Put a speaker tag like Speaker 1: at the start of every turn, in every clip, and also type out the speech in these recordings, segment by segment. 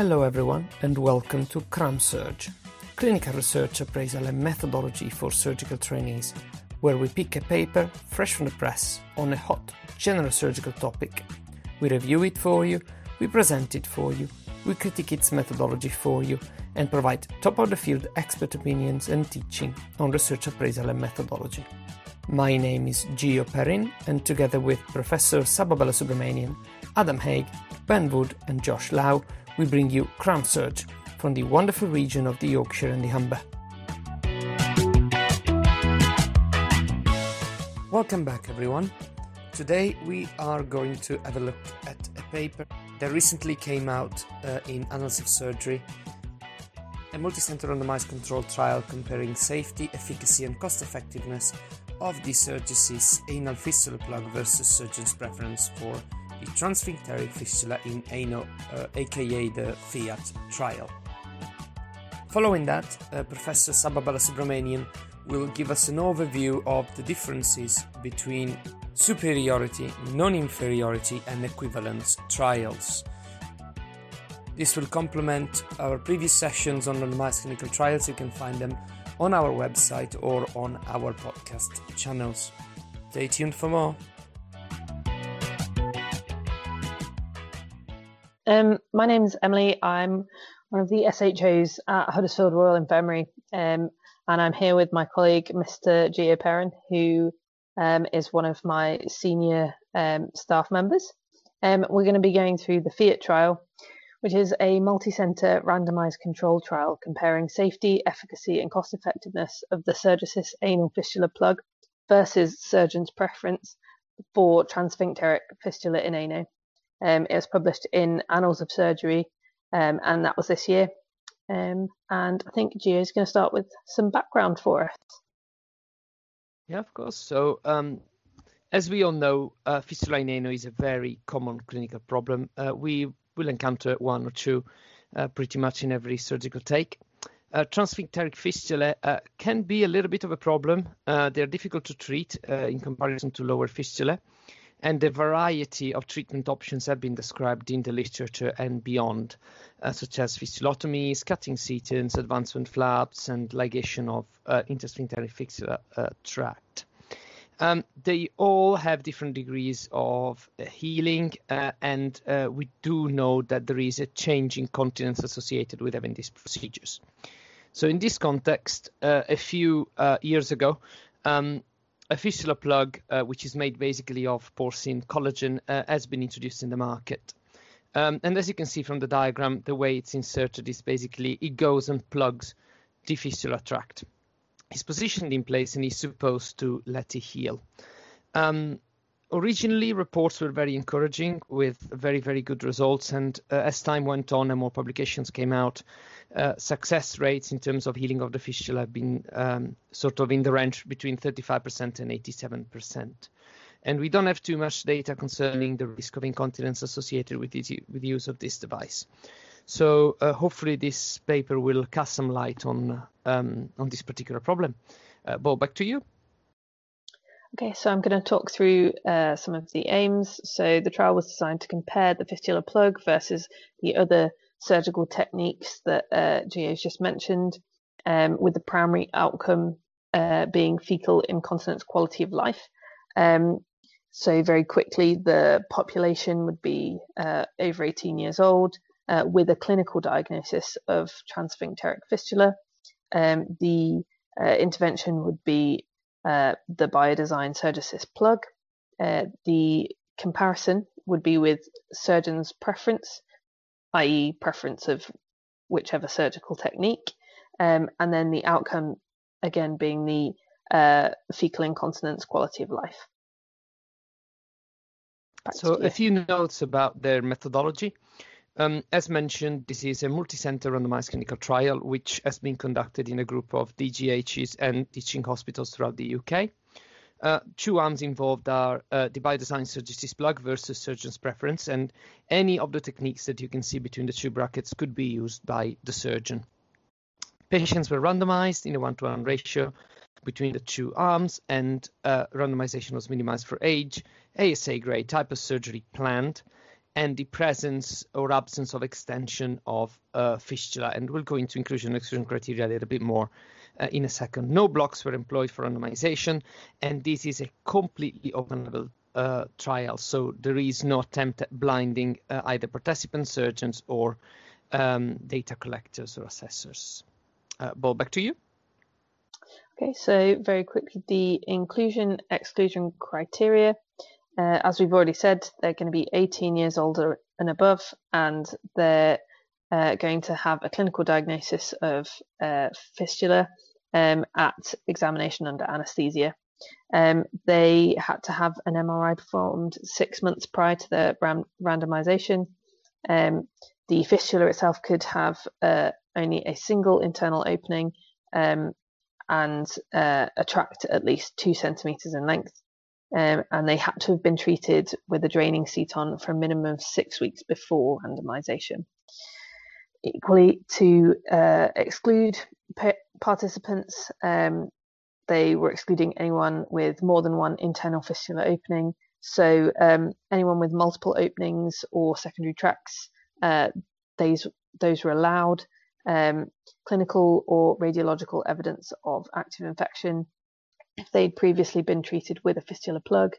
Speaker 1: Hello everyone and welcome to CramSurg, clinical research appraisal and methodology for surgical trainees, where we pick a paper fresh from the press on a hot general surgical topic. We review it for you, we present it for you, we critique its methodology for you, and provide top of the field expert opinions and teaching on research appraisal and methodology. My name is Gio Perrin, and together with Professor Saba Balasubramanian, Adam Haig, Ben Wood, and Josh Lau, we bring you CramSurg from the wonderful region of the Yorkshire and the Humber. Welcome back, everyone. Today we are going to have a look at a paper that recently came out uh, in Annals of Surgery, a multi-center randomized controlled trial comparing safety, efficacy, and cost-effectiveness of the Surgisis anal fistula plug versus surgeon's preference for the transsphincteric fistula in ano, uh, aka the FIAT trial. Following that, uh, Professor Sababala Balasubramanian will give us an overview of the differences between superiority, non-inferiority and equivalence trials. This will complement our previous sessions on randomized clinical trials. You can find them on our website or on our podcast channels. Stay tuned for more.
Speaker 2: Um, my name's Emily. I'm one of the SHOs at Huddersfield Royal Infirmary, um, and I'm here with my colleague, Mr. Gio Perrin, who um, is one of my senior um, staff members. Um, we're going to be going through the FIAT trial, which is a multi-centre randomised control trial comparing safety, efficacy, and cost-effectiveness of the Surgisis anal fistula plug versus surgeon's preference for transsphincteric fistula in ano. Um, it was published in Annals of Surgery, um, and that was this year. Um, and I think Gio is going to start with some background for us.
Speaker 1: Yeah, of course. So, um, as we all know, uh, fistula in ano is a very common clinical problem. Uh, we will encounter one or two uh, pretty much in every surgical take. Uh, transsphincteric fistula uh, can be a little bit of a problem. Uh, they're difficult to treat in comparison to lower fistula and a variety of treatment options have been described in the literature and beyond, uh, such as fistulotomies, cutting setons, advancement flaps, and ligation of uh, intersphincteric fistula uh, tract. Um, they all have different degrees of uh, healing, uh, and uh, we do know that there is a change in continence associated with having these procedures. So, in this context, a few years ago, um, a fistula plug, uh, which is made basically of porcine collagen, uh, has been introduced in the market. Um, and as you can see from the diagram, the way it's inserted is basically it goes and plugs the fistula tract. It's positioned in place and is supposed to let it heal. Um, originally, reports were very encouraging with very, very good results. And uh, as time went on and more publications came out, uh, success rates in terms of healing of the fistula have been um, sort of in the range between 35% and 87%. And we don't have too much data concerning the risk of incontinence associated with the, with the use of this device. So uh, hopefully this paper will cast some light on um, on this particular problem. Uh, Bo, back to you.
Speaker 2: Okay, so I'm going to talk through uh, some of the aims. So the trial was designed to compare the fistula plug versus the other surgical techniques that uh, Gio's just mentioned, um, with the primary outcome uh, being fecal incontinence quality of life. Um, so very quickly, the population would be uh, over 18 years old uh, with a clinical diagnosis of transsphincteric fistula. Um, the uh, intervention would be uh, the Biodesign Surgisis plug. Uh, the comparison would be with surgeon's preference i.e., preference of whichever surgical technique, um, and then the outcome again being the uh, fecal incontinence quality of life.
Speaker 1: Back so, a few notes about their methodology. Um, as mentioned, this is a multi-center randomized clinical trial which has been conducted in a group of DGHs and teaching hospitals throughout the UK. Uh, two arms involved are uh, the Biodesign Surgisis plug versus surgeon's preference, and any of the techniques that you can see between the two brackets could be used by the surgeon. Patients were randomized in a one-to-one ratio between the two arms, and uh, randomization was minimized for age, ASA grade, type of surgery planned, and the presence or absence of extension of uh, fistula. And we'll go into inclusion and exclusion criteria a little bit more uh, in a second. No blocks were employed for randomization, and this is a completely open label uh, trial. So there is no attempt at blinding uh, either participants, surgeons, or um, data collectors or assessors. Uh, Ball, back to you.
Speaker 2: Okay, so very quickly, the inclusion exclusion criteria. Uh, as we've already said, they're going to be 18 years older and above, and they're uh, going to have a clinical diagnosis of uh, fistula um, at examination under anaesthesia. Um, they had to have an MRI performed six months prior to the ram- randomization. Um, the fistula itself could have uh, only a single internal opening um, and uh, a tract at least two centimeters in length. Um, and they had to have been treated with a draining seton for a minimum of six weeks before randomization. Equally, to uh, exclude participants, um, they were excluding anyone with more than one internal fistula opening. So um, anyone with multiple openings or secondary tracts, uh, those those were allowed. Um, clinical or radiological evidence of active infection. If they'd previously been treated with a fistula plug,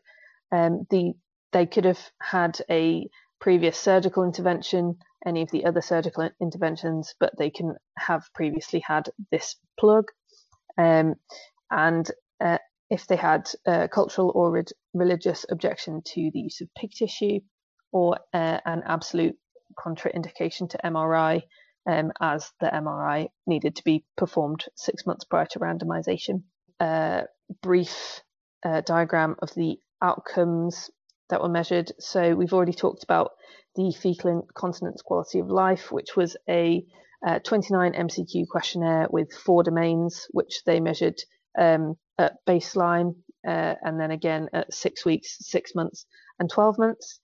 Speaker 2: um, the they could have had a previous surgical intervention, any of the other surgical interventions, but they can have previously had this plug. Um, and uh, if they had a cultural or re- religious objection to the use of pig tissue or uh, an absolute contraindication to MRI, um, as the MRI needed to be performed six months prior to randomization. A brief uh, diagram of the outcomes that were measured. So we've already talked about the fecal incontinence quality of life, which was a uh, 29 MCQ questionnaire with four domains, which they measured um, at baseline uh, and then again at six weeks, six months, and 12 months.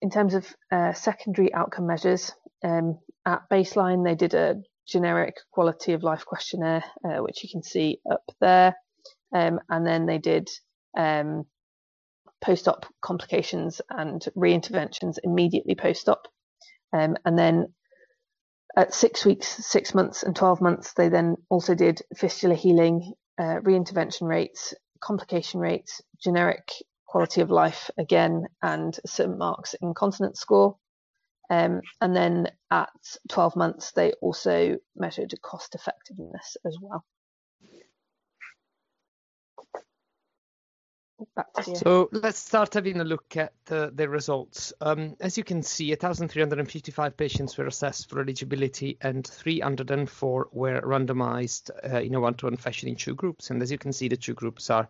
Speaker 2: In terms of uh, secondary outcome measures, um, at baseline they did a generic quality of life questionnaire, uh, which you can see up there, um, and then they did um, post-op complications and re-interventions immediately post-op, um, and then at six weeks, six months, and 12 months, they then also did fistula healing, uh, re-intervention rates, complication rates, generic quality of life again, and St. Mark's incontinence score. Um, and then at 12 months, they also measured cost effectiveness as well.
Speaker 1: So let's start having a look at the, the results. Um, as you can see, 1,355 patients were assessed for eligibility and 304 were randomized uh, in a one-to-one fashion in two groups. And as you can see, the two groups are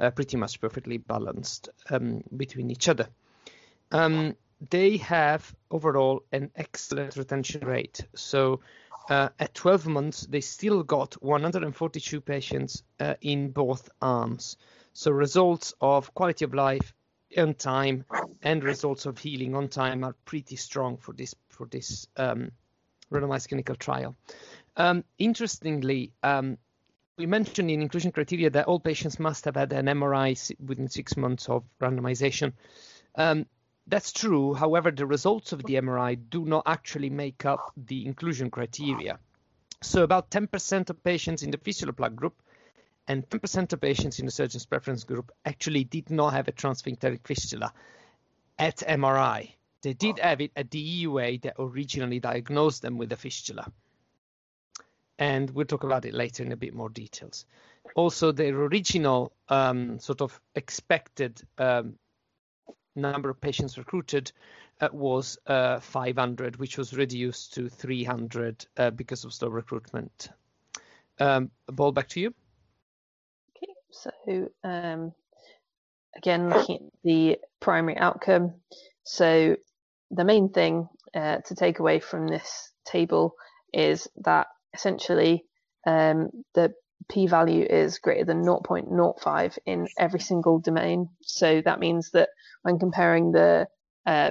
Speaker 1: uh, pretty much perfectly balanced um, between each other. Um, they have overall an excellent retention rate. So uh, at 12 months, they still got 142 patients uh, in both arms. So results of quality of life on time and results of healing on time are pretty strong for this for this um, randomized clinical trial. Um, interestingly, um, we mentioned in inclusion criteria that all patients must have had an MRI within six months of randomization. Um, that's true. However, the results of the MRI do not actually make up the inclusion criteria. So about 10% of patients in the fistula plug group and 10% of patients in the surgeon's preference group actually did not have a transsphincteric fistula at MRI. They did have it at the EUA that originally diagnosed them with a fistula. And we'll talk about it later in a bit more details. Also, their original um, sort of expected um, number of patients recruited uh, was uh, 500, which was reduced to 300 uh, because of slow recruitment. Um, ball back to you.
Speaker 2: So um, again, looking at the primary outcome. So the main thing uh, to take away from this table is that essentially um, the p-value is greater than 0.05 in every single domain. So that means that when comparing the uh,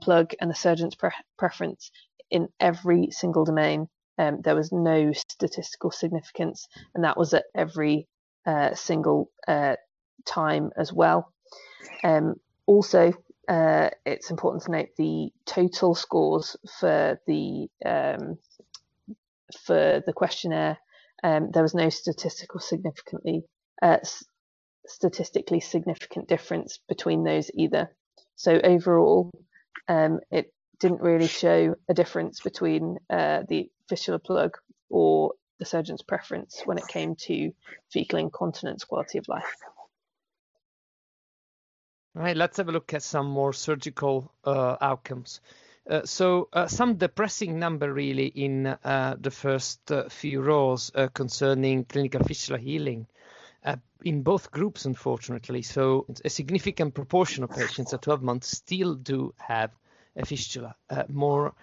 Speaker 2: plug and the surgeon's pre- preference in every single domain, um, there was no statistical significance, and that was at every uh, single uh, time as well. Um, also, uh, it's important to note the total scores for the um, for the questionnaire. Um, there was no statistical significantly uh, statistically significant difference between those either. So overall, um, it didn't really show a difference between uh, the fistula plug or the surgeon's preference when it came to fecal incontinence quality of life.
Speaker 1: All right, let's have a look at some more surgical uh, outcomes. Uh, so uh, some depressing number really in uh, the first uh, few rows uh, concerning clinical fistula healing in both groups, unfortunately. So a significant proportion of patients at 12 months still do have a fistula, more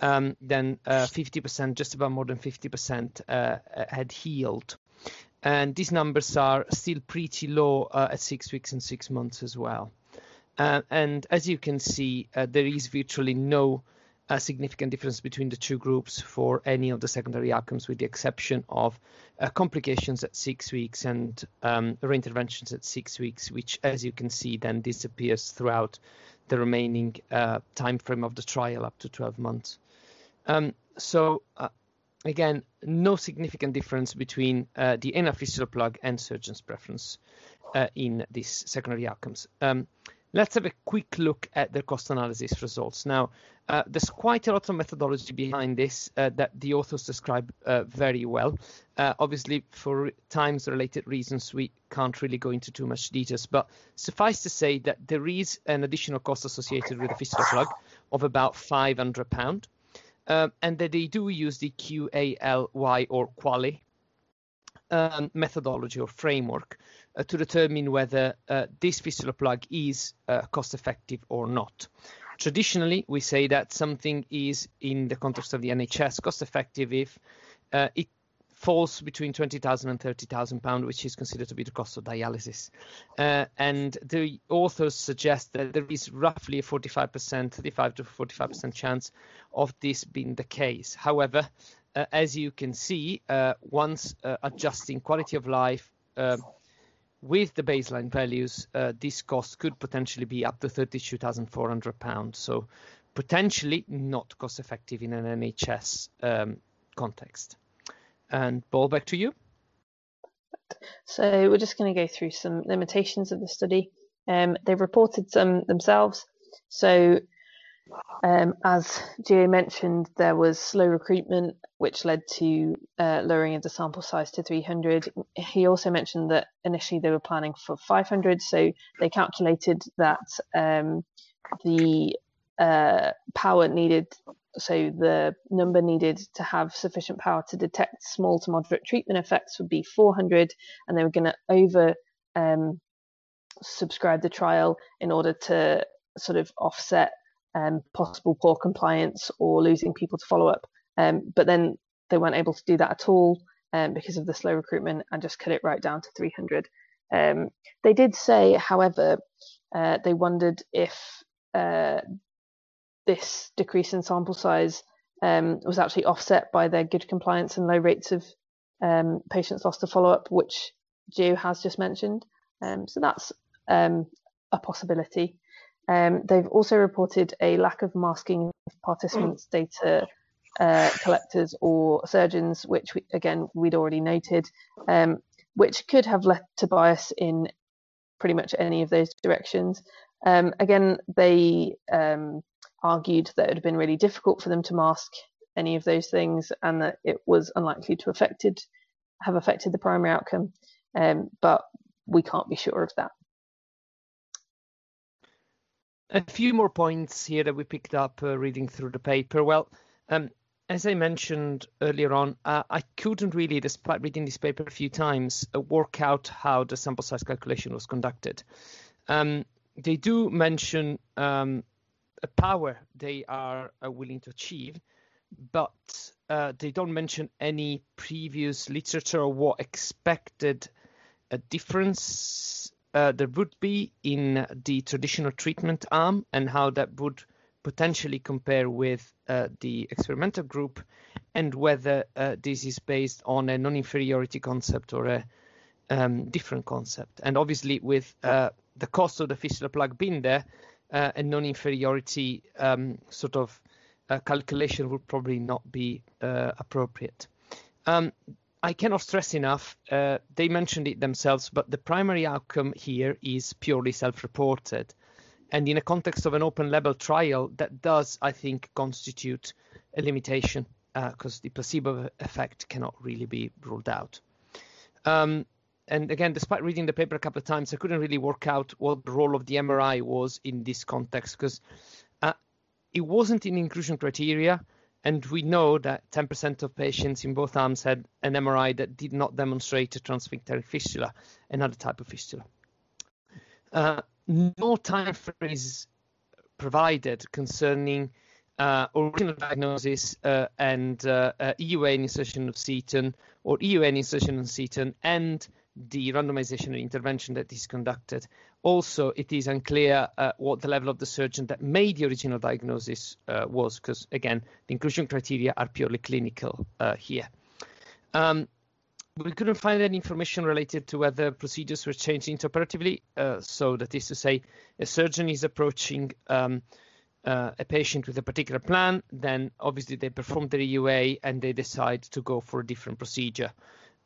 Speaker 1: um, than 50%, just about more than 50% had healed. And these numbers are still pretty low at six weeks and six months as well. Uh, and as you can see, uh, there is virtually no uh, significant difference between the two groups for any of the secondary outcomes, with the exception of uh, complications at six weeks and um, reinterventions at six weeks, which, as you can see, then disappears throughout the remaining uh, time frame of the trial up to 12 months. Um, so uh, again, no significant difference between the anal plug and surgeon's preference in these secondary outcomes. Um, Let's have a quick look at the cost analysis results. Now, uh, there's quite a lot of methodology behind this uh, that the authors describe uh, very well. Uh, obviously, for times-related reasons, we can't really go into too much details, but suffice to say that there is an additional cost associated with the fistula plug of about £500, um, and that they do use the QALY or QALY um, methodology or framework uh, to determine whether uh, this fistula plug is uh, cost effective or not. Traditionally, we say that something is, in the context of the NHS, cost effective if uh, it falls between 20,000 and 30,000 pounds, which is considered to be the cost of dialysis. Uh, and the authors suggest that there is roughly a 45%, 35 to 45% chance of this being the case. However, uh, as you can see, uh, once uh, adjusting quality of life uh, with the baseline values, uh, this cost could potentially be up to £32,400. So potentially not cost effective in an NHS um, context. And Paul, back to you.
Speaker 2: So we're just going to go through some limitations of the study. Um, they've reported some themselves. So um, as Gio mentioned, there was slow recruitment, which led to uh, lowering of the sample size to 300. He also mentioned that initially they were planning for 500, so they calculated that um, the uh, power needed, so the number needed to have sufficient power to detect small to moderate treatment effects would be 400, and they were going to over um, subscribe the trial in order to sort of offset um, possible poor compliance or losing people to follow up. Um, but then they weren't able to do that at all um, because of the slow recruitment and just cut it right down to 300. Um, they did say, however, uh, they wondered if uh, this decrease in sample size um, was actually offset by their good compliance and low rates of um, patients lost to follow up, which Gio has just mentioned. so that's a possibility. Um, they've also reported a lack of masking of participants' data uh, collectors or surgeons, which we, again we'd already noted, um, which could have led to bias in pretty much any of those directions. Um, again, they um, argued that it would have been really difficult for them to mask any of those things, and that it was unlikely to affected have affected the primary outcome. Um, but we can't be sure of that.
Speaker 1: A few more points here that we picked up uh, reading through the paper. Well, um, as I mentioned earlier on, uh, I couldn't really, despite reading this paper a few times, uh, work out how the sample size calculation was conducted. Um, they do mention um, a power they are uh, willing to achieve, but uh, they don't mention any previous literature or what expected a difference uh, there would be in the traditional treatment arm and how that would potentially compare with uh, the experimental group and whether uh, this is based on a non-inferiority concept or a um, different concept. And obviously with uh, the cost of the fistula plug being there, uh, a non-inferiority um, sort of uh, calculation would probably not be appropriate. Um, I cannot stress enough, uh, they mentioned it themselves, but the primary outcome here is purely self-reported. And in a context of an open label trial, that does, I think, constitute a limitation because uh, the placebo effect cannot really be ruled out. Um, and again, despite reading the paper a couple of times, I couldn't really work out what the role of the MRI was in this context because uh, it wasn't in inclusion criteria. And we know that 10% of patients in both arms had an MRI that did not demonstrate a transsphincteric fistula, another type of fistula. Uh, no time frame is provided concerning uh, original diagnosis uh, and uh, uh EUA insertion of Seton or EUA insertion of Seton and the randomization and intervention that is conducted. Also, it is unclear uh, what the level of the surgeon that made the original diagnosis uh, was, because again, the inclusion criteria are purely clinical uh, here. Um, we couldn't find any information related to whether procedures were changed intraoperatively. Uh, so that is to say, a surgeon is approaching um, uh, a patient with a particular plan, then obviously they perform the EUA and they decide to go for a different procedure.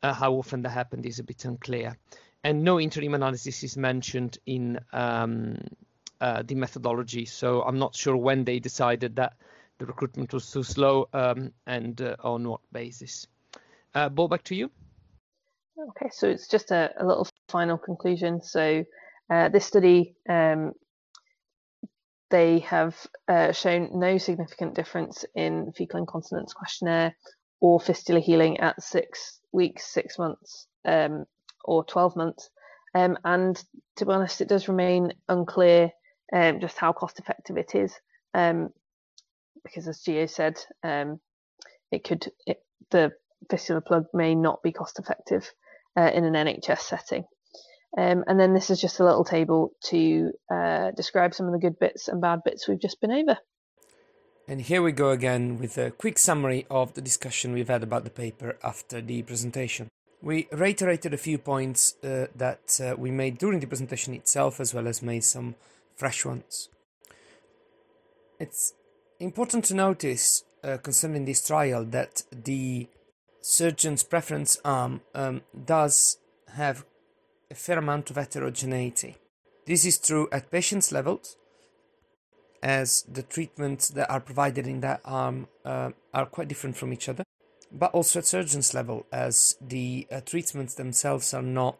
Speaker 1: Uh, how often that happened is a bit unclear. And no interim analysis is mentioned in um, uh, the methodology, so I'm not sure when they decided that the recruitment was too slow um, and uh, on what basis. Uh, Bo, back to you.
Speaker 2: Okay, so it's just a, a little final conclusion. So uh, this study, um, they have uh, shown no significant difference in fecal incontinence questionnaire or fistula healing at six weeks, six months, um, or 12 months. Um, and to be honest, it does remain unclear um, just how cost effective it is, um, because as Gio said, um, it could it, the fistula plug may not be cost effective uh, in an NHS setting. Um, and then this is just a little table to uh, describe some of the good bits and bad bits we've just been over.
Speaker 3: And here we go again with a quick summary of the discussion we've had about the paper after the presentation. We reiterated a few points uh, that uh, we made during the presentation itself, as well as made some fresh ones. It's important to notice uh, concerning this trial that the surgeon's preference arm um, does have a fair amount of heterogeneity. This is true at patients' levels, as the treatments that are provided in that arm uh, are quite different from each other, but also at surgeon's level, as the uh, treatments themselves are not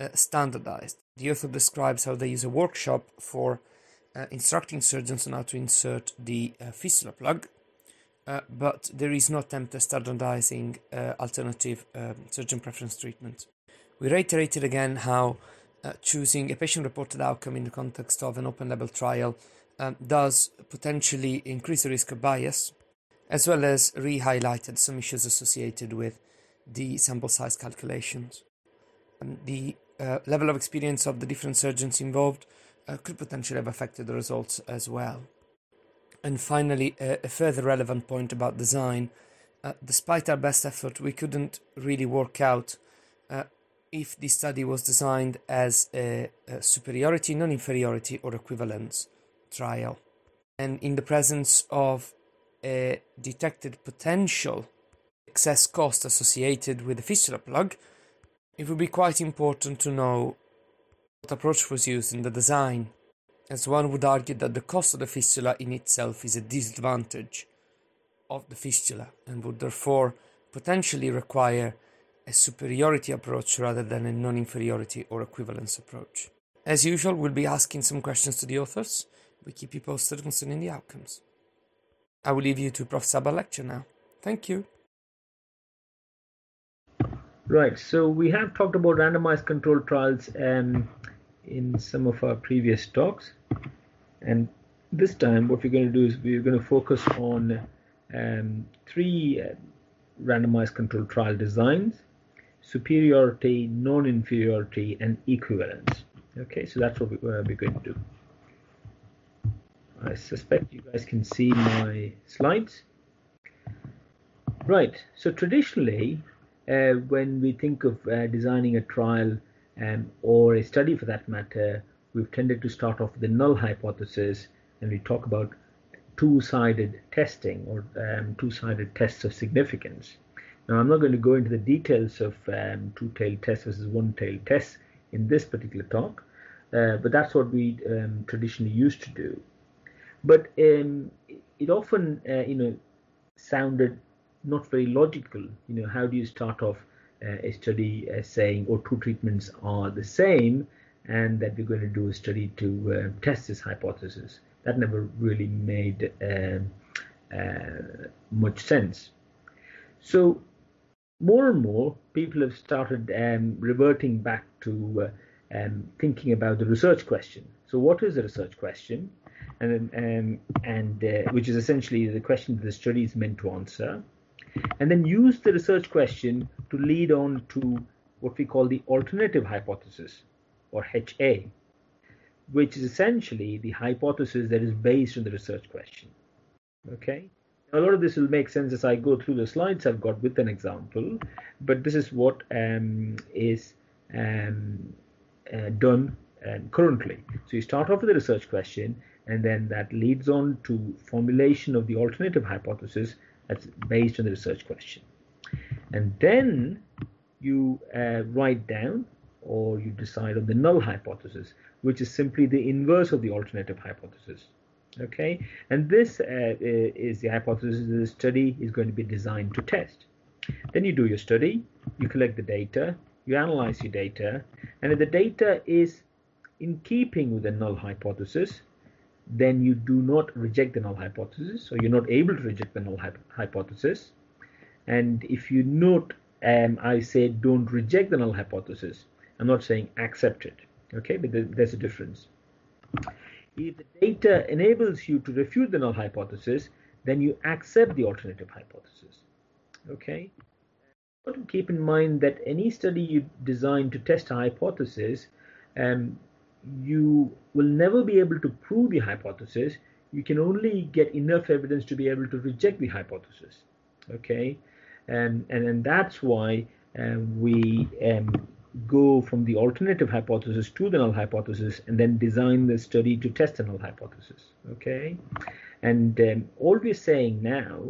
Speaker 3: uh, standardized. The author describes how they use a workshop for uh, instructing surgeons on how to insert the uh, fistula plug, uh, but there is no attempt at standardizing alternative um, surgeon preference treatment. We reiterated again how choosing a patient reported outcome in the context of an open label trial um, does potentially increase the risk of bias, as well as re highlighted some issues associated with the sample size calculations. And the uh, level of experience of the different surgeons involved uh, could potentially have affected the results as well. And finally, uh, a further relevant point about design. Uh, despite our best effort, we couldn't really work out uh, if the study was designed as a, a superiority, non inferiority, or equivalence trial. And in the presence of a detected potential excess cost associated with the fistula plug, it would be quite important to know what approach was used in the design, as one would argue that the cost of the fistula in itself is a disadvantage of the fistula and would therefore potentially require a superiority approach rather than a non inferiority or equivalence approach. As usual, we'll be asking some questions to the authors we keep you posted concerning the outcomes. I will leave you to Prof. Saba's lecture now. Thank you.
Speaker 4: Right, so we have talked about randomized controlled trials um, in some of our previous talks. And this time, what we're going to do is we're going to focus on um, three uh, randomized controlled trial designs superiority, non inferiority, and equivalence. Okay, so that's what we, uh, we're going to do. I suspect you guys can see my slides. Right, so traditionally, uh, when we think of uh, designing a trial um, or a study for that matter, we've tended to start off with the null hypothesis and we talk about two-sided testing or um, two-sided tests of significance. Now, I'm not going to go into the details of um, two-tailed tests versus one-tailed tests in this particular talk, uh, but that's what we um, traditionally used to do. But um, it often, uh, you know, sounded not very logical. You know, how do you start off uh, a study uh, saying, "Oh, two treatments are the same," and that we're going to do a study to uh, test this hypothesis? That never really made um, uh, much sense. So more and more people have started um, reverting back to uh, um, thinking about the research question. So, what is a research question? And, um, and uh, which is essentially the question that the study is meant to answer, and then use the research question to lead on to what we call the alternative hypothesis, or HA, which is essentially the hypothesis that is based on the research question. Okay, a lot of this will make sense as I go through the slides I've got with an example, but this is what um, is um, uh, done um, currently. So you start off with a research question, and then that leads on to formulation of the alternative hypothesis that's based on the research question. And then you uh, write down or you decide on the null hypothesis, which is simply the inverse of the alternative hypothesis. Okay? And this uh, uh, is the hypothesis the study is going to be designed to test. Then you do your study you collect the data you analyze your data and if the data is in keeping with the null hypothesis then you do not reject the null hypothesis so you're not able to reject the null hypothesis and if you note um, I say don't reject the null hypothesis I'm not saying accept it okay but there's a difference if the data enables you to refute the null hypothesis, then you accept the alternative hypothesis. Okay? But keep in mind that any study you design to test a hypothesis, um, you will never be able to prove the hypothesis. You can only get enough evidence to be able to reject the hypothesis. Okay? And, and, and that's why um, we um, go from the alternative hypothesis to the null hypothesis and then design the study to test the null hypothesis. Okay, and um, all we're saying now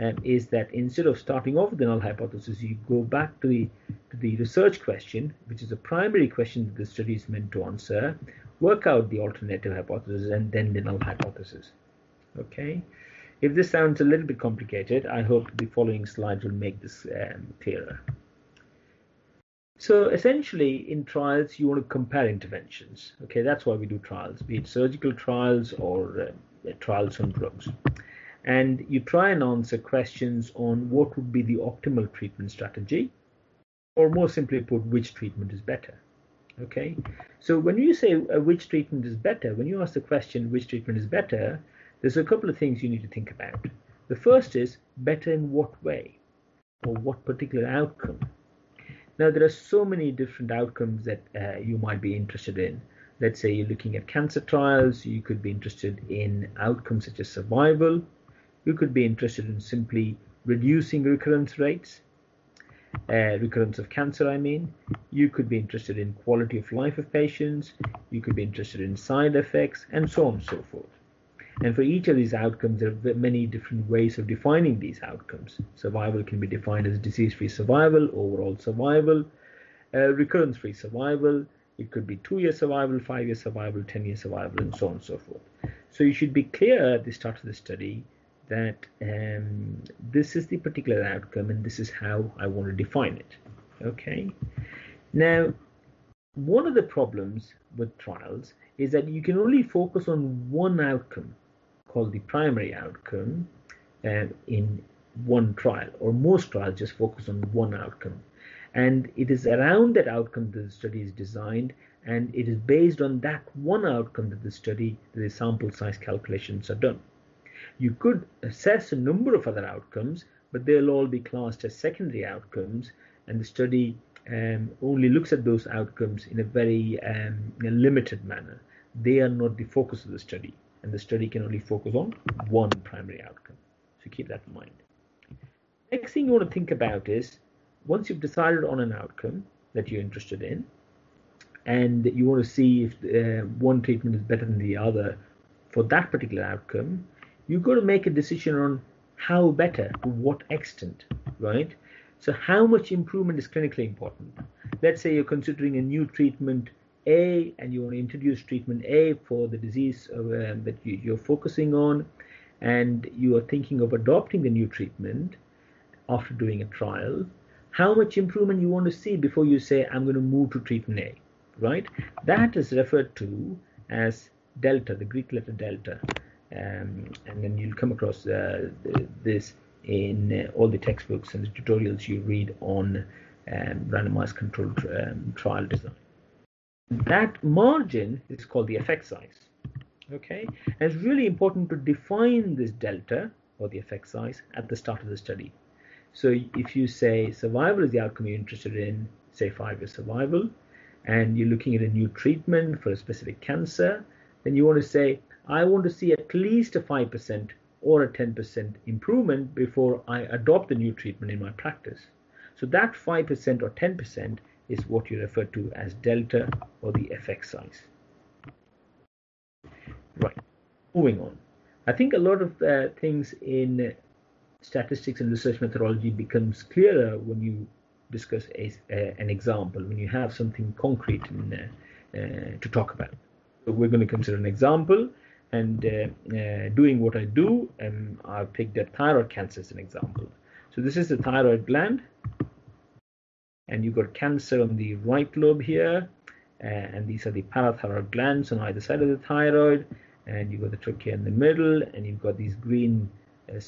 Speaker 4: um, is that instead of starting off with the null hypothesis, you go back to the to the research question, which is a primary question that the study is meant to answer, work out the alternative hypothesis, and then the null hypothesis. Okay. If this sounds a little bit complicated, I hope the following slides will make this um, clearer. So essentially, in trials, you want to compare interventions. Okay, that's why we do trials, be it surgical trials or uh, trials on drugs. And you try and answer questions on what would be the optimal treatment strategy, or more simply put, which treatment is better. Okay, so when you say uh, which treatment is better, when you ask the question which treatment is better, there's a couple of things you need to think about. The first is better in what way, or what particular outcome now, there are so many different outcomes that uh, you might be interested in. Let's say you're looking at cancer trials, you could be interested in outcomes such as survival. You could be interested in simply reducing recurrence rates, uh, recurrence of cancer, I mean. You could be interested in quality of life of patients. You could be interested in side effects, and so on and so forth. And for each of these outcomes, there are many different ways of defining these outcomes. Survival can be defined as disease-free survival, overall survival, uh, recurrence-free survival. It could be two-year survival, five-year survival, ten-year survival, and so on and so forth. So you should be clear at the start of the study that um, this is the particular outcome and this is how I want to define it. Okay. Now, one of the problems with trials is that you can only focus on one outcome called the primary outcome uh, in one trial, or most trials just focus on one outcome. And it is around that outcome that the study is designed, and it is based on that one outcome that the study, the sample size calculations are done. You could assess a number of other outcomes, but they'll all be classed as secondary outcomes, and the study um, only looks at those outcomes in a very um, in a limited manner. They are not the focus of the study and the study can only focus on one primary outcome. So keep that in mind. Next thing you want to think about is once you've decided on an outcome that you're interested in, and you want to see if uh, one treatment is better than the other for that particular outcome, you've got to make a decision on how better, to what extent, right? So, how much improvement is clinically important? Let's say you're considering a new treatment A and you want to introduce treatment A for the disease uh, that you, are focusing on, and you are thinking of adopting the new treatment after doing a trial. How much improvement you want to see before you say, I'm going to move to treatment A, right? That is referred to as delta, the Greek letter delta. Um, and then you'll come across uh, this in all the textbooks and the tutorials you read on um, randomized controlled um, trial design. That margin is called the effect size. Okay, and it's really important to define this delta or the effect size at the start of the study. So if you say survival is the outcome you're interested in, say five year survival, and you're looking at a new treatment for a specific cancer, then you want to say, I want to see at least a 5% or a 10% improvement before I adopt the new treatment in my practice. So that 5% or 10% is what you refer to as delta or the effect size. Right, moving on. I think a lot of uh, things in statistics and research methodology becomes clearer when you discuss a, an example, when you have something concrete in, uh, uh to talk about. So we're going to consider an example and uh, uh, doing what I do, and I've picked a thyroid cancer as an example. So this is the thyroid gland, and you've got cancer on the right lobe here, uh, and these are the parathyroid glands on either side of the thyroid, and you've got the trachea in the middle, and you've got these green uh,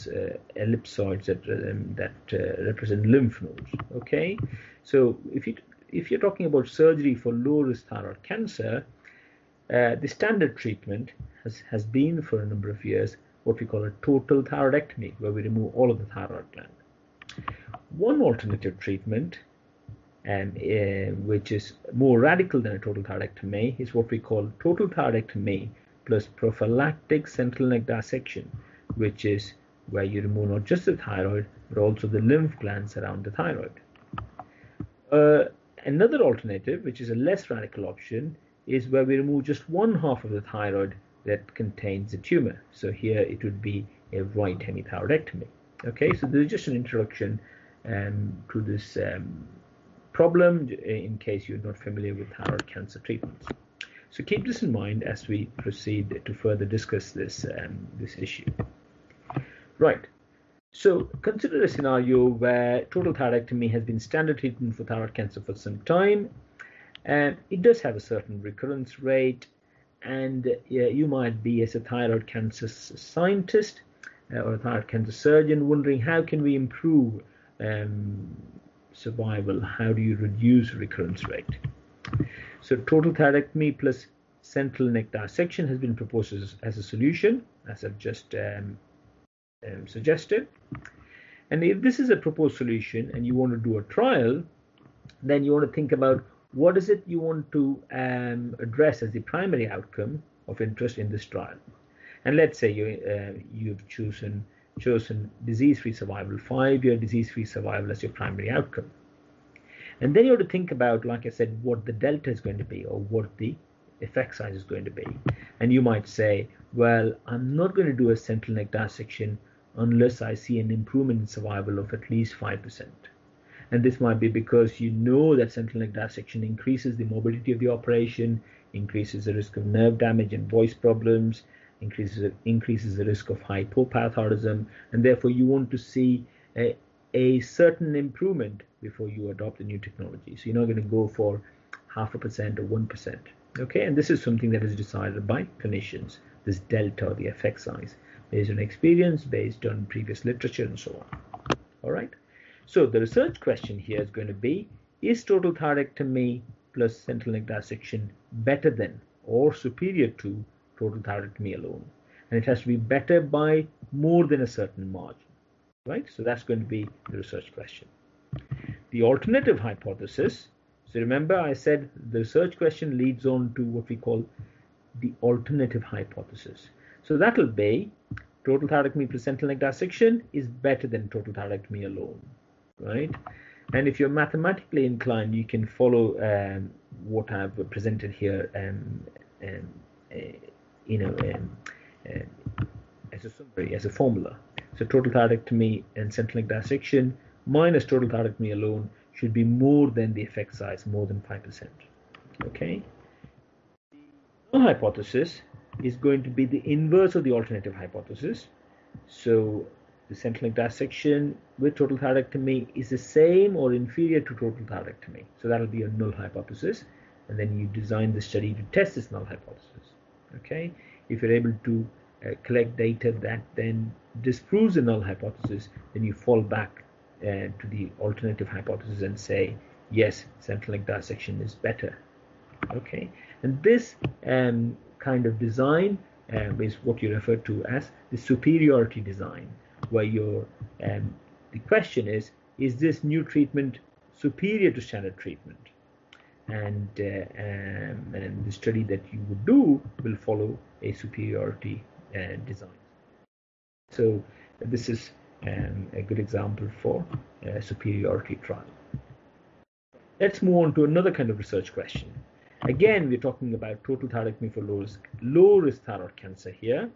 Speaker 4: ellipsoids that um, that uh, represent lymph nodes. Okay, so if you if you're talking about surgery for low risk thyroid cancer, uh, the standard treatment has, has been for a number of years what we call a total thyroidectomy, where we remove all of the thyroid gland. One alternative treatment, um, uh, which is more radical than a total thyroidectomy, is what we call total thyroidectomy plus prophylactic central neck dissection, which is where you remove not just the thyroid but also the lymph glands around the thyroid. Uh, another alternative, which is a less radical option, is where we remove just one half of the thyroid that contains the tumor. So here it would be a right hemithyroidectomy. Okay, so this is just an introduction um, to this um, problem in case you're not familiar with thyroid cancer treatments. So keep this in mind as we proceed to further discuss this um, this issue. Right. So consider a scenario where total thyroidectomy has been standard treatment for thyroid cancer for some time and it does have a certain recurrence rate and yeah, you might be as a thyroid cancer scientist uh, or a thyroid cancer surgeon wondering how can we improve um, survival? How do you reduce recurrence rate? So total thyroidectomy plus central neck dissection has been proposed as, as a solution as i've just um, um, suggested. And if this is a proposed solution and you want to do a trial then you want to think about what is it you want to um, address as the primary outcome of interest in this trial? And let's say you, uh, you've chosen chosen disease-free survival, five-year disease-free survival as your primary outcome. And then you have to think about, like I said, what the delta is going to be or what the effect size is going to be. And you might say, well, I'm not going to do a central neck dissection unless I see an improvement in survival of at least 5% and this might be because you know that central neck dissection increases the morbidity of the operation, increases the risk of nerve damage and voice problems, increases increases the risk of hypoparathyroidism, and therefore you want to see a, a certain improvement before you adopt the new technology. So you're not going to go for half a percent or one percent. Okay, and this is something that is decided by clinicians. This delta, the effect size, based on experience, based on previous literature, and so on. All right. So the research question here is going to be, is total thyroidectomy plus central neck dissection better than or superior to total thyroidectomy alone? And it has to be better by more than a certain margin, right? So that's going to be the research question. The alternative hypothesis, so remember I said the research question leads on to what we call the alternative hypothesis. So that'll be total thyroidectomy plus central neck dissection is better than total thyroidectomy alone right? And if you're mathematically inclined, you can follow um, what I've presented here, um, um, uh, you know, um, uh, as a summary, as a formula. So total thyroidectomy and central neck dissection minus total thyroidectomy alone should be more than the effect size, more than 5%. Okay. The hypothesis is going to be the inverse of the alternative hypothesis. So the central neck dissection with total thyroidectomy is the same or inferior to total thyroidectomy. So that'll be a null hypothesis. And then you design the study to test this null hypothesis. Okay. If you're able to uh, collect data that then disproves the null hypothesis, then you fall back uh, to the alternative hypothesis and say, yes, central neck dissection is better. Okay. And this um, kind of design um, is what you refer to as the superiority design where your um, the question is is this new treatment superior to standard treatment? And uh, um, and the study that you would do will follow a superiority uh, design. So this is um, a good example for a superiority trial. Let's move on to another kind of research question. Again we're talking about total thyroidectomy for low risk low risk thyroid cancer here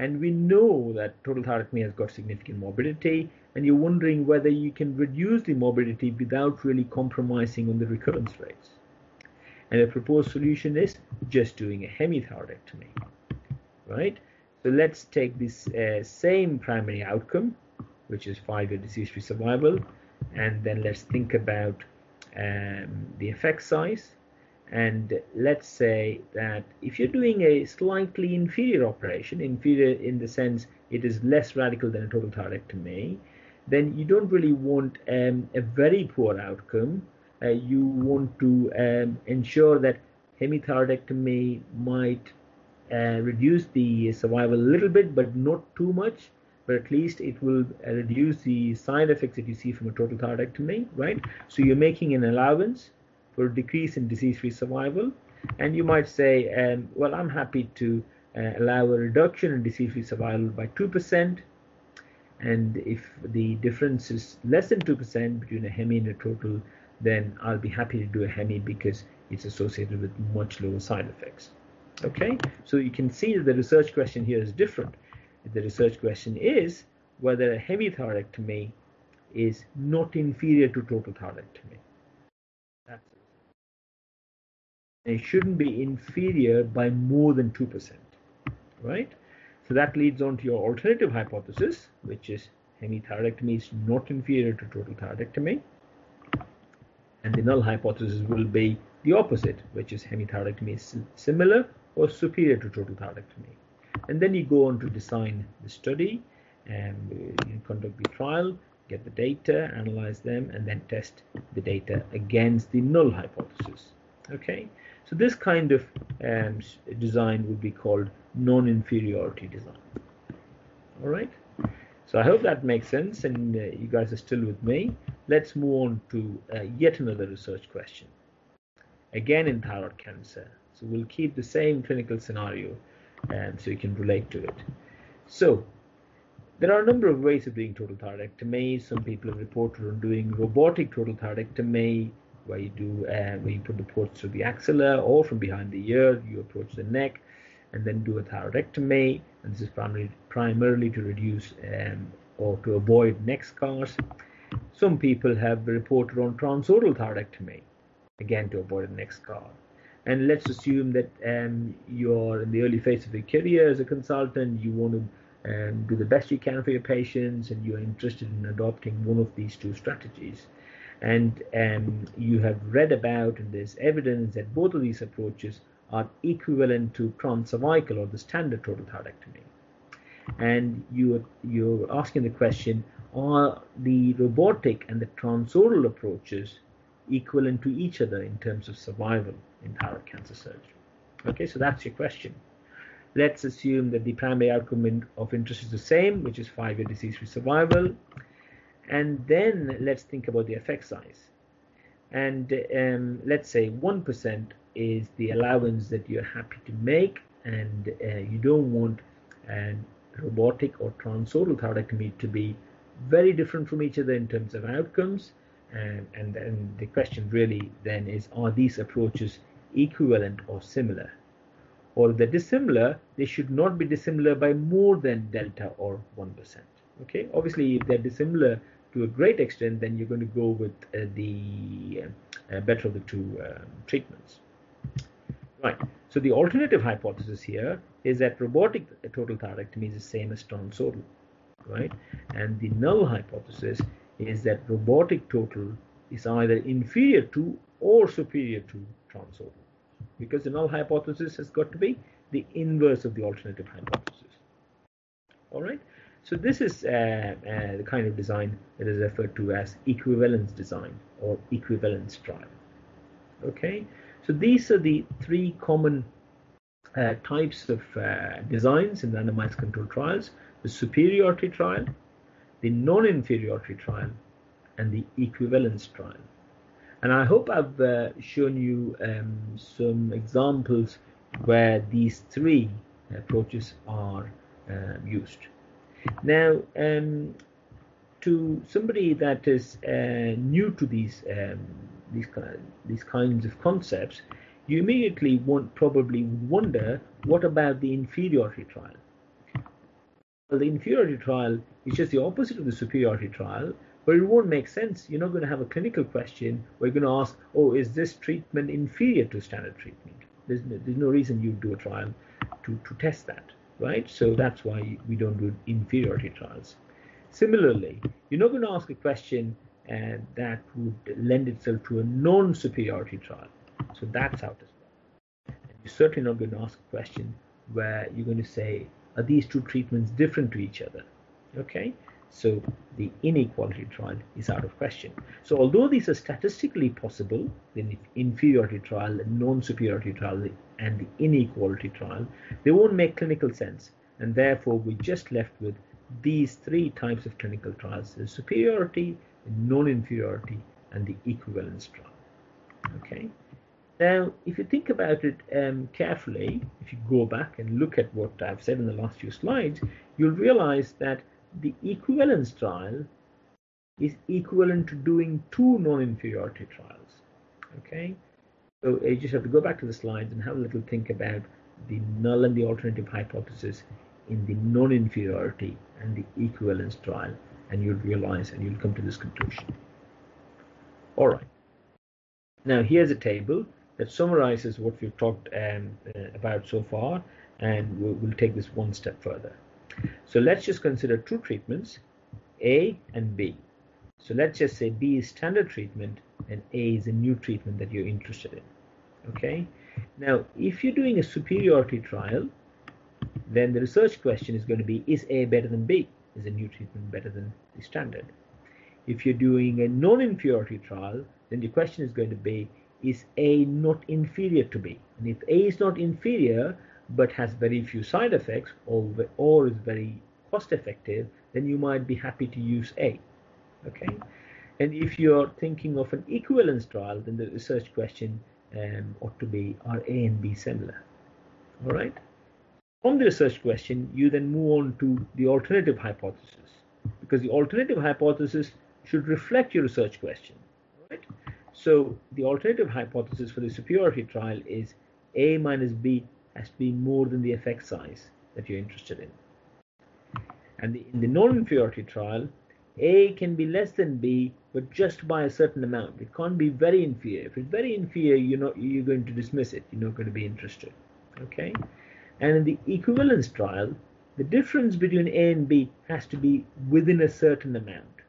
Speaker 4: and we know that total thyroidectomy has got significant morbidity, and you're wondering whether you can reduce the morbidity without really compromising on the recurrence rates. And the proposed solution is just doing a hemithyroidectomy, right? So let's take this uh, same primary outcome, which is five-year disease-free survival, and then let's think about um, the effect size and let's say that if you're doing a slightly inferior operation, inferior in the sense it is less radical than a total thyroidectomy, then you don't really want um, a very poor outcome. Uh, you want to um, ensure that hemithyroidectomy might uh, reduce the survival a little bit, but not too much. But at least it will uh, reduce the side effects that you see from a total thyroidectomy, right? So you're making an allowance for a decrease in disease-free survival. And you might say, um, well, I'm happy to uh, allow a reduction in disease-free survival by 2%. And if the difference is less than 2% between a hemi and a total, then I'll be happy to do a hemi because it's associated with much lower side effects. Okay, so you can see that the research question here is different. The research question is whether a hemithyroidectomy is not inferior to total thyroidectomy. It shouldn't be inferior by more than 2%, right? So that leads on to your alternative hypothesis, which is hemithyroidectomy is not inferior to total thyroidectomy. And the null hypothesis will be the opposite, which is hemithyroidectomy is similar or superior to total thyroidectomy. And then you go on to design the study and uh, you conduct the trial, get the data, analyze them, and then test the data against the null hypothesis. Okay, so this kind of um, design would be called non-inferiority design. All right. So I hope that makes sense and uh, you guys are still with me. Let's move on to uh, yet another research question. Again in thyroid cancer. So we'll keep the same clinical scenario um, so you can relate to it. So there are a number of ways of doing total thyroidectomy. Some people have reported on doing robotic total thyroidectomy where you do uh, where you put the ports through the axilla or from behind the ear, you approach the neck and then do a thyroidectomy. And this is primarily primarily to reduce um, or to avoid neck scars. Some people have reported on transoral thyroidectomy, again to avoid a neck scar. And let's assume that um, you're in the early phase of your career as a consultant, you want to um, do the best you can for your patients, and you're interested in adopting one of these two strategies and um, you have read about and there's evidence that both of these approaches are equivalent to transcervical or the standard total thyroidectomy. And you, you're asking the question, are the robotic and the transoral approaches equivalent to each other in terms of survival in thyroid cancer surgery? Okay, so that's your question. Let's assume that the primary outcome of interest is the same, which is five-year disease-free survival and then let's think about the effect size and um, let's say 1% is the allowance that you're happy to make and uh, you don't want a robotic or transoral thyroidectomy to be very different from each other in terms of outcomes and, and the question really then is, are these approaches equivalent or similar? Or if they're dissimilar, they should not be dissimilar by more than delta or 1%. Okay, obviously if they're dissimilar to a great extent, then you're going to go with uh, the uh, better of the two um, treatments. Right. So the alternative hypothesis here is that robotic total thyroidectomy is the same as transoral, right? And the null hypothesis is that robotic total is either inferior to or superior to transoral, because the null hypothesis has got to be the inverse of the alternative hypothesis. All right. So this is uh, uh, the kind of design that is referred to as equivalence design or equivalence trial. Okay. So these are the three common uh, types of uh, designs in randomized controlled trials, the superiority trial, the non-inferiority trial, and the equivalence trial. And I hope I've uh, shown you um, some examples where these three approaches are uh, used. Now, um, to somebody that is uh, new to these um, these these kinds of concepts, you immediately want probably wonder what about the inferiority trial? Well, the inferiority trial is just the opposite of the superiority trial, but it won't make sense. You're not going to have a clinical question where you're going to ask, oh, is this treatment inferior to standard treatment? There's no, there's no reason you do a trial to, to test that, right? So that's why we don't do inferiority trials. Similarly, you're not going to ask a question uh, that would lend itself to a non-superiority trial. So that's out as well. And you're certainly not going to ask a question where you're going to say, are these two treatments different to each other? Okay, so the inequality trial is out of question. So although these are statistically possible, the inferiority trial, the non-superiority trial, and the inequality trial, they won't make clinical sense. And therefore, we're just left with these three types of clinical trials, the superiority, non-inferiority, and the equivalence trial. Okay. Now, if you think about it um, carefully, if you go back and look at what I've said in the last few slides, you'll realize that the equivalence trial is equivalent to doing two non-inferiority trials. Okay, so you just have to go back to the slides and have a little think about the null and the alternative hypothesis in the non-inferiority and the equivalence trial, and you'll realize and you'll come to this conclusion. All right. Now here's a table that summarizes what we've talked um, uh, about so far, and we'll, we'll take this one step further. So let's just consider two treatments, A and B. So let's just say B is standard treatment and A is a new treatment that you're interested in. Okay. Now, if you're doing a superiority trial, then the research question is going to be, is A better than B? Is a new treatment better than the standard? If you're doing a non-inferiority trial, then the question is going to be, is A not inferior to B? And if A is not inferior but has very few side effects or, or is very cost effective, then you might be happy to use A. Okay. And if you're thinking of an equivalence trial, then the research question um, ought to be are A and B similar? All right. From the research question, you then move on to the alternative hypothesis because the alternative hypothesis should reflect your research question. Right? So the alternative hypothesis for the superiority trial is A minus B has to be more than the effect size that you're interested in. And the, in the non-inferiority trial, A can be less than B, but just by a certain amount. It can't be very inferior. If it's very inferior, you're not you're going to dismiss it. You're not going to be interested. Okay. And in the equivalence trial, the difference between A and B has to be within a certain amount,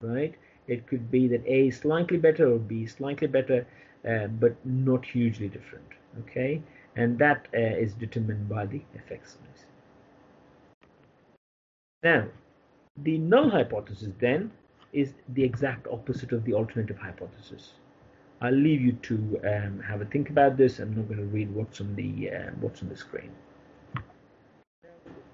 Speaker 4: right? It could be that A is slightly better or B is slightly better, uh, but not hugely different, okay? And that uh, is determined by the effect size. Now, the null hypothesis then is the exact opposite of the alternative hypothesis. I'll leave you to um, have a think about this. I'm not going to read what's on the uh, what's on the screen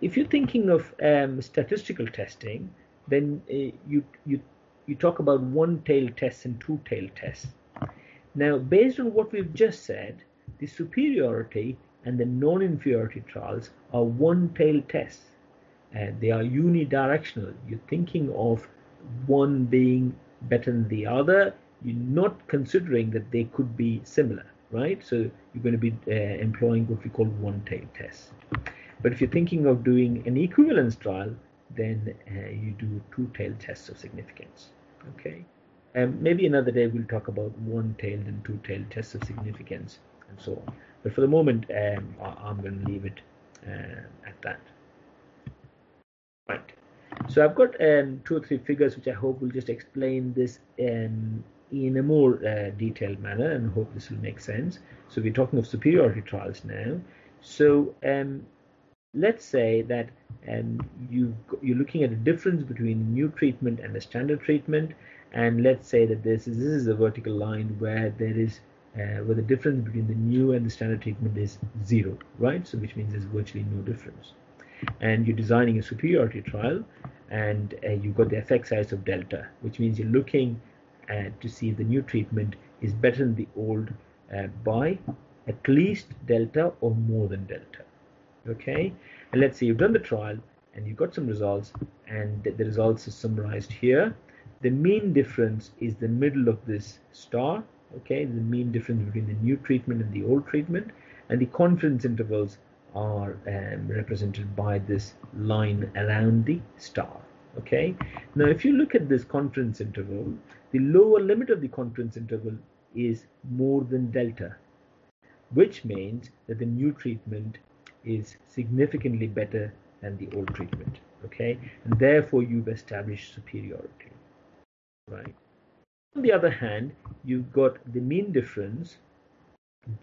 Speaker 4: if you're thinking of um, statistical testing, then uh, you you you talk about one-tailed tests and two-tailed tests. Now, based on what we've just said, the superiority and the non-inferiority trials are one-tailed tests. And they are unidirectional. You're thinking of one being better than the other, you're not considering that they could be similar, right? So you're going to be uh, employing what we call one-tailed tests. But if you're thinking of doing an equivalence trial, then uh, you do two-tailed tests of significance. Okay. Um, maybe another day we'll talk about one-tailed and two-tailed tests of significance and so on. But for the moment, um, I'm going to leave it uh, at that. So I've got um, two or three figures which I hope will just explain this um, in a more uh, detailed manner and hope this will make sense. So we're talking of superiority trials now. So um, let's say that um, you you're looking at a difference between new treatment and the standard treatment, and let's say that this is this is a vertical line where there is uh, where the difference between the new and the standard treatment is zero, right? So which means there's virtually no difference. And you're designing a superiority trial, and uh, you've got the effect size of delta, which means you're looking uh, to see if the new treatment is better than the old uh, by at least delta or more than delta. Okay, and let's say you've done the trial and you've got some results, and the results are summarized here. The mean difference is the middle of this star, okay the mean difference between the new treatment and the old treatment and the confidence intervals are um, represented by this line around the star okay? Now if you look at this confidence interval the lower limit of the confidence interval is more than delta which means that the new treatment is significantly better than the old treatment okay? And therefore you've established superiority right? On the other hand, you've got the mean difference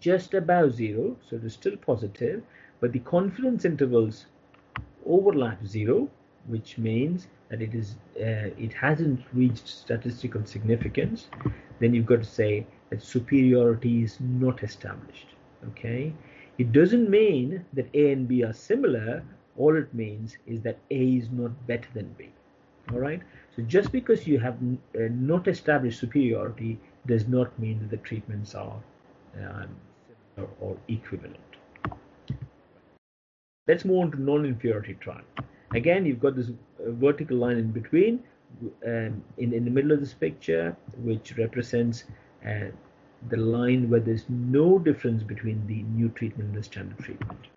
Speaker 4: just above zero, so it is still positive, but the confidence intervals overlap zero, which means that it is uh, it hasn't reached statistical significance. Then you've got to say that superiority is not established. Okay, it doesn't mean that A and B are similar. All it means is that A is not better than B. All right. So just because you have uh, not established superiority does not mean that the treatments are um, similar or equivalent. Let's move on to non-inferiority trial. Again, you've got this uh, vertical line in between, um, in, in the middle of this picture, which represents uh, the line where there's no difference between the new treatment and the standard treatment.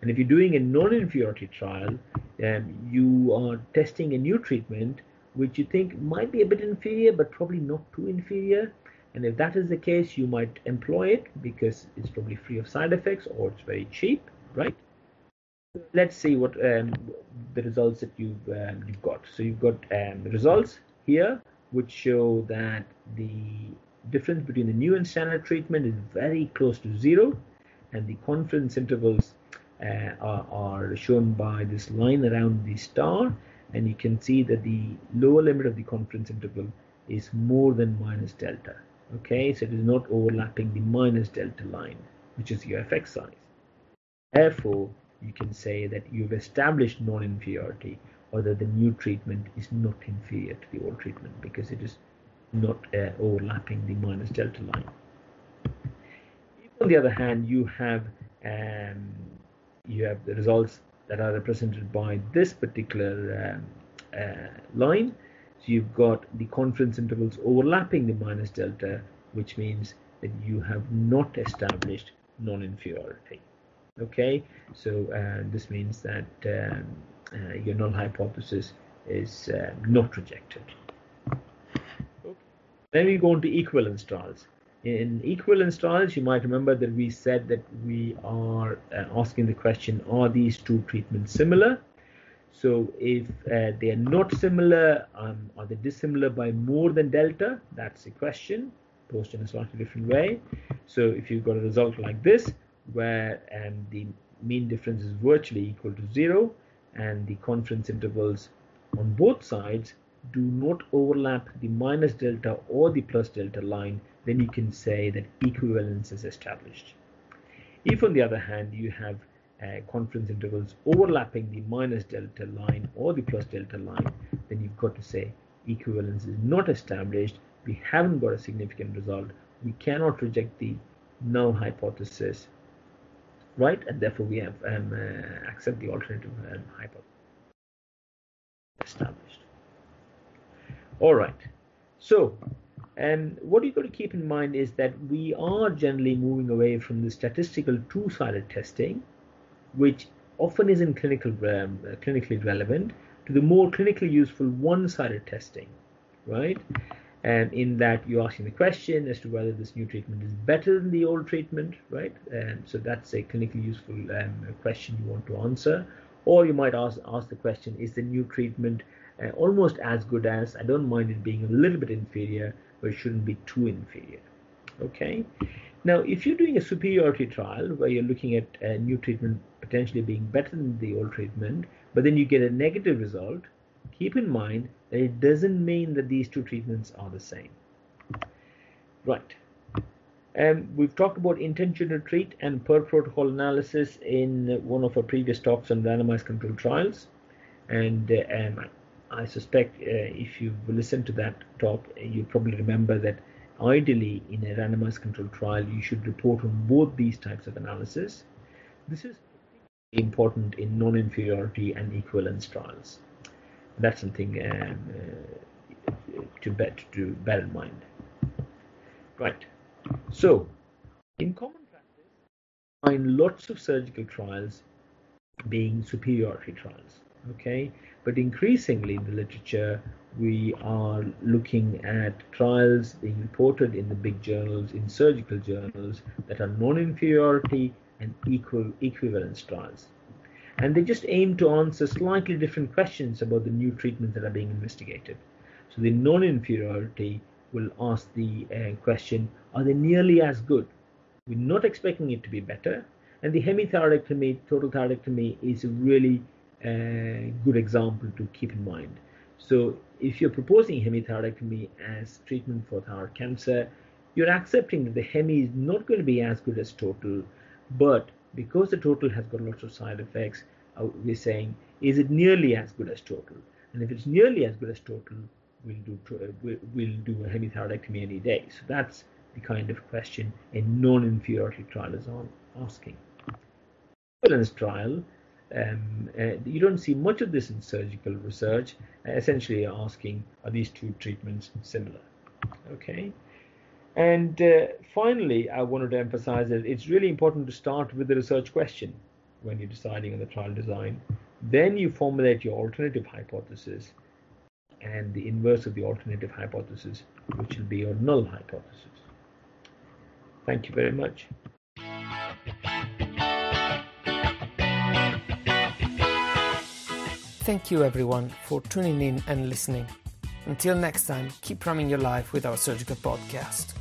Speaker 4: And if you're doing a non-inferiority trial, um, you are testing a new treatment which you think might be a bit inferior but probably not too inferior and if that is the case you might employ it because it's probably free of side effects or it's very cheap right let's see what um, the results that you've, um, you've got. So you've got um, results here which show that the difference between the new and standard treatment is very close to zero and the confidence intervals uh, are, are shown by this line around the star and you can see that the lower limit of the confidence interval is more than minus delta. Okay so it is not overlapping the minus delta line which is your effect size. Therefore you can say that you've established non-inferiority or that the new treatment is not inferior to the old treatment because it is not uh, overlapping the minus delta line if on the other hand you have um, you have the results that are represented by this particular um, uh, line. So you've got the confidence intervals overlapping the minus delta, which means that you have not established non-inferiority. Okay, so uh, this means that um, uh, your null hypothesis is uh, not rejected. Okay. Then we go on to equivalence trials. In equivalence trials, you might remember that we said that we are uh, asking the question, are these two treatments similar? So if uh, they are not similar, um, are they dissimilar by more than delta? That's the question posed in a slightly different way. So if you've got a result like this, where um, the mean difference is virtually equal to zero, and the confidence intervals on both sides do not overlap the minus delta or the plus delta line, then you can say that equivalence is established. If on the other hand you have uh, confidence intervals overlapping the minus delta line or the plus delta line, then you've got to say equivalence is not established. We haven't got a significant result. We cannot reject the null hypothesis, right? And therefore we have um, uh, accept the alternative um, hypothesis established. All right. So, um, what you've got to keep in mind is that we are generally moving away from the statistical two-sided testing, which often isn't clinical, um, clinically relevant, to the more clinically useful one-sided testing, right? And in that you're asking the question as to whether this new treatment is better than the old treatment, right? And so that's a clinically useful um, question you want to answer. Or you might ask, ask the question, is the new treatment uh, almost as good as, I don't mind it being a little bit inferior, but it shouldn't be too inferior. Okay. Now, if you're doing a superiority trial where you're looking at a new treatment potentially being better than the old treatment, but then you get a negative result, keep in mind that it doesn't mean that these two treatments are the same. Right. Um, we've talked about intention to treat and per protocol analysis in one of our previous talks on randomized controlled trials. And uh, um, I suspect uh, if you've listened to that talk, you probably remember that ideally in a randomized controlled trial, you should report on both these types of analysis. This is important in non-inferiority and equivalence trials. That's something um, uh, to, bet, to bear in mind. Right. So, in common practice, find lots of surgical trials being superiority trials. Okay, but increasingly in the literature, we are looking at trials being reported in the big journals, in surgical journals, that are non-inferiority and equal equivalence trials. And they just aim to answer slightly different questions about the new treatments that are being investigated. So the non-inferiority will ask the uh, question, are they nearly as good? We're not expecting it to be better. And the hemithyroidectomy, total thyroidectomy is a really uh, good example to keep in mind. So if you're proposing hemithyroidectomy as treatment for thyroid cancer, you're accepting that the hemi is not going to be as good as total, but because the total has got lots of side effects, uh, we're saying, is it nearly as good as total? And if it's nearly as good as total, we'll do uh, we'll do a hemithyroidectomy any day. So that's the kind of question a non-inferiority trial is on asking. Equivalence trial, um, uh, you don't see much of this in surgical research. Uh, essentially, asking are these two treatments similar? Okay. And uh, finally, I wanted to emphasize that it's really important to start with the research question when you're deciding on the trial design. Then you formulate your alternative hypothesis and the inverse of the alternative hypothesis, which will be your null hypothesis. Thank you very much.
Speaker 3: Thank you everyone for tuning in and listening. Until next time, keep running your life with our surgical podcast.